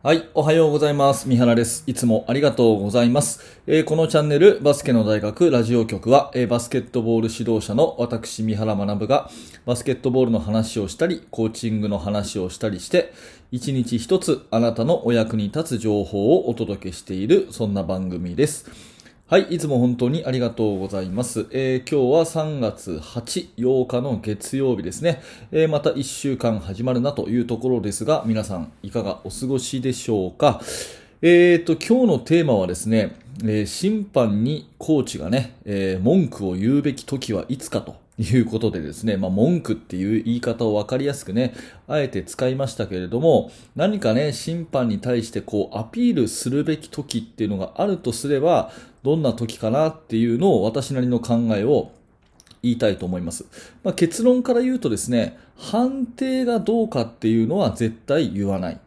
はい、おはようございます。三原です。いつもありがとうございます。えーこのチャンネル、バスケの大学ラジオ局は、えーバスケットボール指導者の私、三原学が、バスケットボールの話をしたり、コーチングの話をしたりして、一日一つあなたのお役に立つ情報をお届けしている、そんな番組です。はい、いつも本当にありがとうございます。えー今日は3月8、8日の月曜日ですね。えーまた1週間始まるなというところですが、皆さんいかがお過ごしでしょうか？えーと、今日のテーマはですね、えー審判にコーチがね、えー文句を言うべき時はいつかということでですね、まあ、文句っていう言い方を分かりやすくね、あえて使いましたけれども、何かね、審判に対してこうアピールするべき時っていうのがあるとすれば、どんな時かなっていうのを私なりの考えを言いたいと思います。まあ、結論から言うとですね、判定がどうかっていうのは絶対言わない。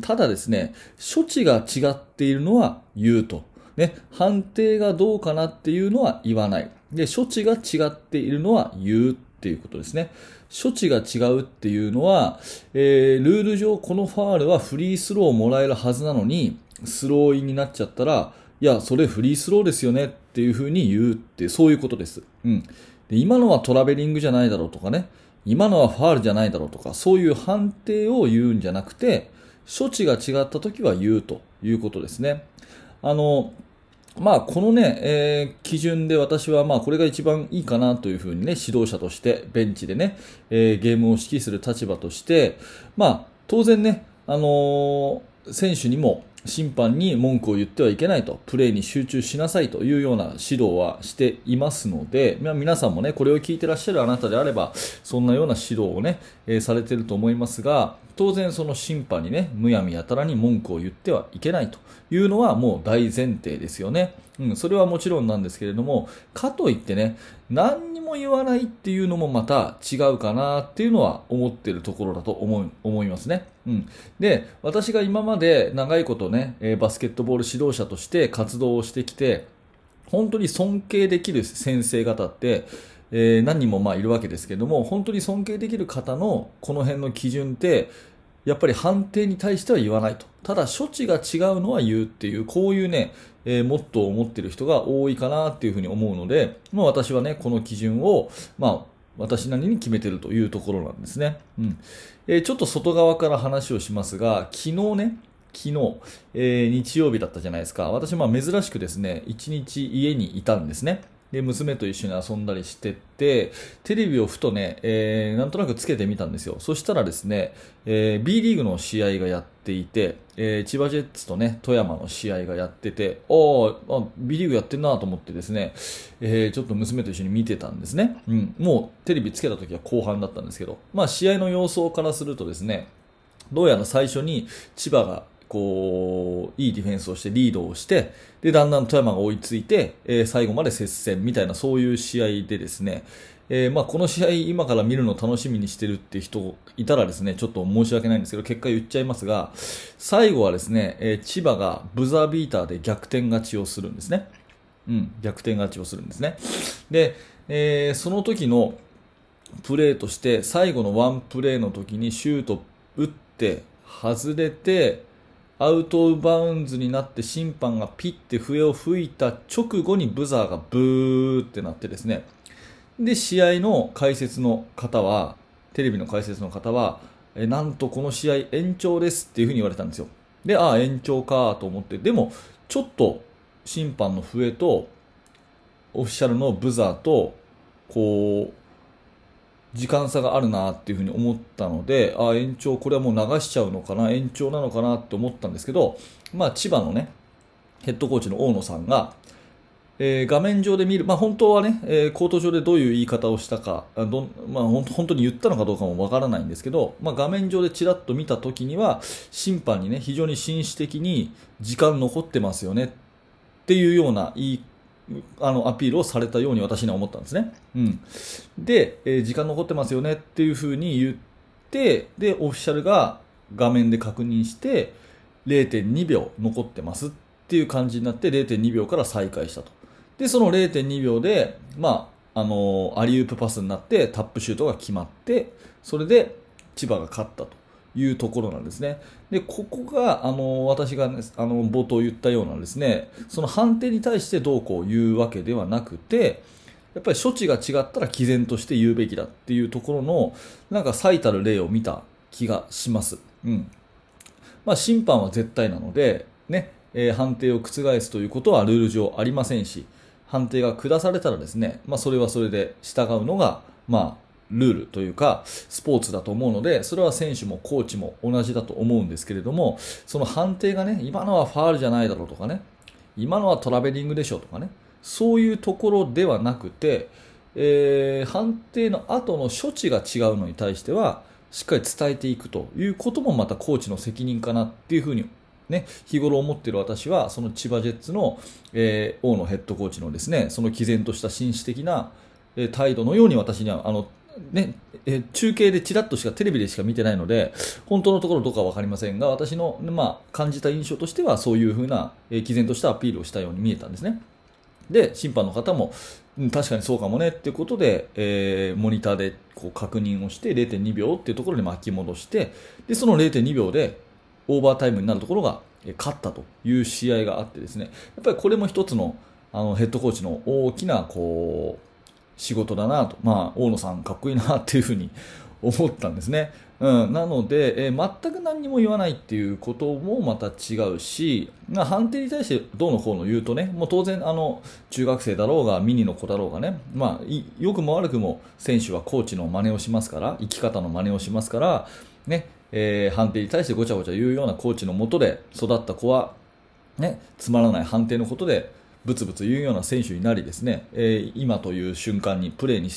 ただですね、処置が違っているのは言うと。ね、判定がどうかなっていうのは言わない。で、処置が違っているのは言うっていうことですね。処置が違うっていうのは、えールール上このファールはフリースローをもらえるはずなのに、スローインになっちゃったら、いや、それフリースローですよねっていうふうに言うって、そういうことです。うん。で今のはトラベリングじゃないだろうとかね、今のはファールじゃないだろうとか、そういう判定を言うんじゃなくて、処置が違った時は言うということですね。あの、まあ、このね、えー基準で私は、まあ、これが一番いいかなというふうにね、指導者として、ベンチでね、えーゲームを指揮する立場として、まあ、当然ね、あのー選手にも審判に文句を言ってはいけないと、プレーに集中しなさいというような指導はしていますので、まあ皆さんもね、これを聞いてらっしゃるあなたであれば、そんなような指導をね、えーされてると思いますが、当然その審判にね、むやみやたらに文句を言ってはいけないというのはもう大前提ですよね。うん、それはもちろんなんですけれども、かといってね、何にも言わないっていうのもまた違うかなっていうのは思ってるところだと思う思いますね。うん。で、私が今まで長いことね、バスケットボール指導者として活動をしてきて、本当に尊敬できる先生方って、えー何人もまあいるわけですけども、本当に尊敬できる方のこの辺の基準って、やっぱり判定に対しては言わないと。ただ処置が違うのは言うっていう、こういうね、えーモットーを持ってる人が多いかなっていうふうに思うので、まあ私はね、この基準を、まあ私なりに決めてるというところなんですね。うん。えーちょっと外側から話をしますが、昨日ね、昨日、えー日曜日だったじゃないですか。私、まあ珍しくですね、一日家にいたんですね。で、娘と一緒に遊んだりしてて、テレビをふとね、えーなんとなくつけてみたんですよ。そしたらですね、えー B リーグの試合がやっていて、えー千葉ジェッツとね、富山の試合がやってて、おあ、B リーグやってんなと思ってですね、えーちょっと娘と一緒に見てたんですね。うん。もうテレビつけた時は後半だったんですけど、まあ試合の様相からするとですね、どうやら最初に千葉がこう、いいディフェンスをしてリードをして、で、だんだん富山が追いついて、えー最後まで接戦みたいなそういう試合でですね、えーまあ、この試合今から見るの楽しみにしてるって人いたらですね、ちょっと申し訳ないんですけど、結果言っちゃいますが、最後はですね、えー千葉がブザービーターで逆転勝ちをするんですね。うん、逆転勝ちをするんですね。で、えーその時のプレーとして最後のワンプレーの時にシュート打って外れてアウト・バウンズになって審判がピッて笛を吹いた直後にブザーがブーってなってですね。で試合の解説の方はテレビの解説の方はえなんとこの試合延長ですっていうふうに言われたんですよ。でああ延長かと思って。でもちょっと審判の笛とオフィシャルのブザーとこう時間差があるなっていうふうに思ったので、あ延長、これはもう流しちゃうのかな、延長なのかなって思ったんですけど、まあ、千葉のね、ヘッドコーチの大野さんが、えー画面上で見る、まあ、本当はね、えーコート上でどういう言い方をしたか、どまあ、本当に言ったのかどうかもわからないんですけど、まあ、画面上でちらっと見たときには、審判にね、非常に紳士的に時間残ってますよねっていうような言いあのアピールをされたように私には思ったんですね。うん、で、えー時間残ってますよねっていうふうに言って、で、オフィシャルが画面で確認して、0.2秒残ってますっていう感じになって、0.2秒から再開したと。で、その0.2秒で、まあ、あのアリウープパスになってタップシュートが決まって、それで千葉が勝ったというところなんですね。で、ここが、あの、私が、ね、あの、冒頭言ったようなですね、その判定に対してどうこう言うわけではなくて、やっぱり処置が違ったら毅然として言うべきだっていうところの、なんか最たる例を見た気がします。うん。まあ、審判は絶対なので、ね、えー、判定を覆すということはルール上ありませんし、判定が下されたらですね、まあ、それはそれで従うのが、まあ、ルールというか、スポーツだと思うので、それは選手もコーチも同じだと思うんですけれども、その判定がね、今のはファールじゃないだろうとかね、今のはトラベリングでしょうとかね、そういうところではなくて、えー、判定の後の処置が違うのに対しては、しっかり伝えていくということもまたコーチの責任かなっていうふうにね、日頃思っている私は、その千葉ジェッツの、えー、大野ヘッドコーチのですね、その毅然とした紳士的な、えー、態度のように私には、あの、ね、え、中継でちらっとしかテレビでしか見てないので、本当のところどうかわかりませんが、私の、まあ、感じた印象としては、そういうふうな、え、毅然としたアピールをしたように見えたんですね。で、審判の方も、確かにそうかもねっていうことで、えー、モニターでこう確認をして0.2秒っていうところに巻き戻してでその0.2秒でオーバータイムになるところが勝ったという試合があってですねやっぱりこれも一つのあのヘッドコーチの大きなこう仕事だなと、まあ、大野さんかっこいいなっていうふうに 思ったんですね。うん、なので、えー、全く何にも言わないっていうこともまた違うし、まあ、判定に対してどうのこうの言うとね、もう当然あの中学生だろうがミニの子だろうがね、まあ、良くも悪くも選手はコーチの真似をしますから、生き方の真似をしますから、ねえー、判定に対してごちゃごちゃ言うようなコーチのもとで育った子は、ね、つまらない判定のことでブツブツ言うような選手になりですね、えー、今という瞬間にプレーに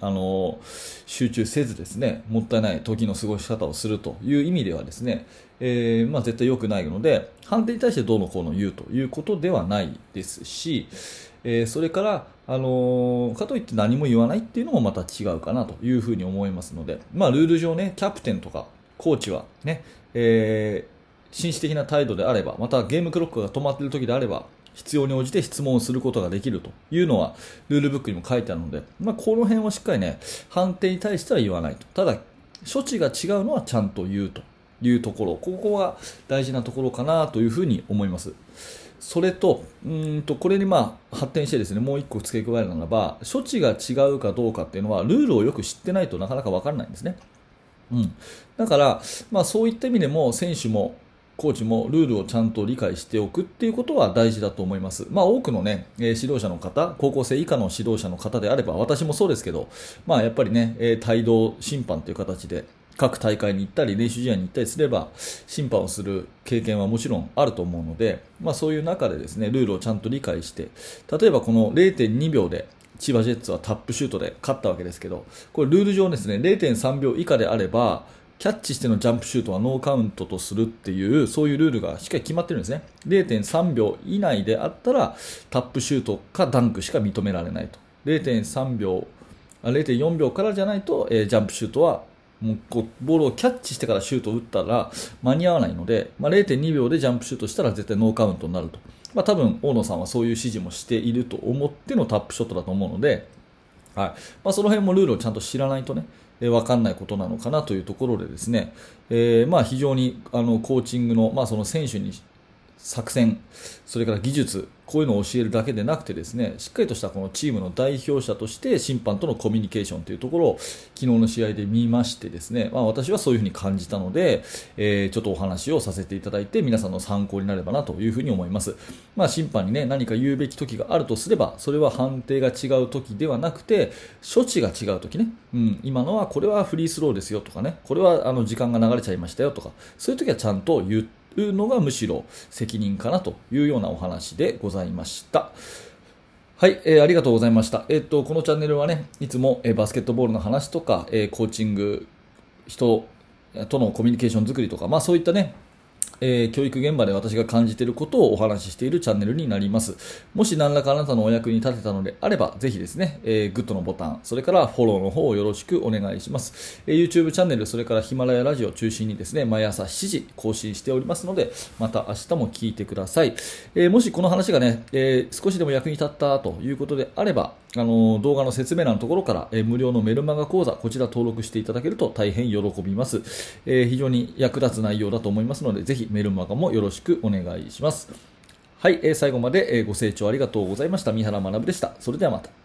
あの集中せずですねもったいない時の過ごし方をするという意味ではですね、えー、まあ、絶対良くないので判定に対してどうのこうの言うということではないですし、え、それから、あのかといって何も言わないっていうのもまた違うかなというふうに思いますので、まあ、ルール上ねキャプテンとかコーチはね、え紳士的な態度であればまたゲームクロックが止まっている時であれば必要に応じて質問することができるというのはルールブックにも書いてあるので、まあ、この辺をしっかりね判定に対しては言わないと。ただ処置が違うのはちゃんと言うというところ。ここが大事なところかなというふうに思います。それとうんとこれにまあ発展してですねもう1個付け加えるならば処置が違うかどうかっていうのはルールをよく知ってないとなかなか分からないんですね。うん、だから、まあ、そういった意味でも選手もコーチもルールをちゃんと理解しておくっていうことは大事だと思います。まあ、多くのね、えー、指導者の方、高校生以下の指導者の方であれば、私もそうですけど、まあ、やっぱりね、えー、帯同審判という形で、各大会に行ったり、練習試合に行ったりすれば、審判をする経験はもちろんあると思うので、まあ、そういう中でですね、ルールをちゃんと理解して、例えばこの0.2秒で、千葉ジェッツはタップシュートで勝ったわけですけど、これルール上ですね、0.3秒以下であれば、キャッチしてのジャンプシュートはノーカウントとするっていうそういうルールがしっかり決まってるんですね。0.3秒以内であったらタップシュートかダンクしか認められないと。0.3秒0.4秒からじゃないと、えー、ジャンプシュートはもうこうボールをキャッチしてからシュートを打ったら間に合わないので、まあ、0.2秒でジャンプシュートしたら絶対ノーカウントになると、まあ、多分大野さんはそういう指示もしていると思ってのタップショットだと思うので、はい。まあ、その辺もルールをちゃんと知らないとねえー、分かんないことなのかなというところでですね、えー、まあ非常にあのコーチングの、まあ、その選手に作戦、それから技術、こういうのを教えるだけでなくてですね、しっかりとしたこのチームの代表者として審判とのコミュニケーションというところを昨日の試合で見ましてですね、まあ、私はそういうふうに感じたので、えー、ちょっとお話をさせていただいて皆さんの参考になればなというふに思います。まあ、審判にね、何か言うべき時があるとすれば、それは判定が違う時ではなくて、処置が違う時ね、うん、今のはこれはフリースローですよとかね、これはあの時間が流れちゃいましたよとか、そういう時はちゃんと言って、のがむしろ責任かなというようなお話でございました。はい、えー、ありがとうございました。えっ、と、このチャンネルはね、いつも、えー、バスケットボールの話とか、えー、コーチング、人とのコミュニケーション作りとか、まあそういったね、えー、教育現場で私が感じていることをお話ししているチャンネルになります。もし何らかあなたのお役に立てたのであれば、ぜひですね、えー、グッドのボタン、それからフォローの方をよろしくお願いします。えー、YouTube チャンネル、それからヒマラヤラジオを中心にですね、毎朝7時更新しておりますので、また明日も聞いてください。えもしこの話がね、え少しでも役に立ったということであれば、あの動画の説明欄のところから、え無料のメルマガ講座、こちら登録していただけると大変喜びます。え非常に役立つ内容だと思いますので、ぜひメルマガもよろしくお願いします。はい、えー最後までご清聴ありがとうございました。三原学でした。それではまた。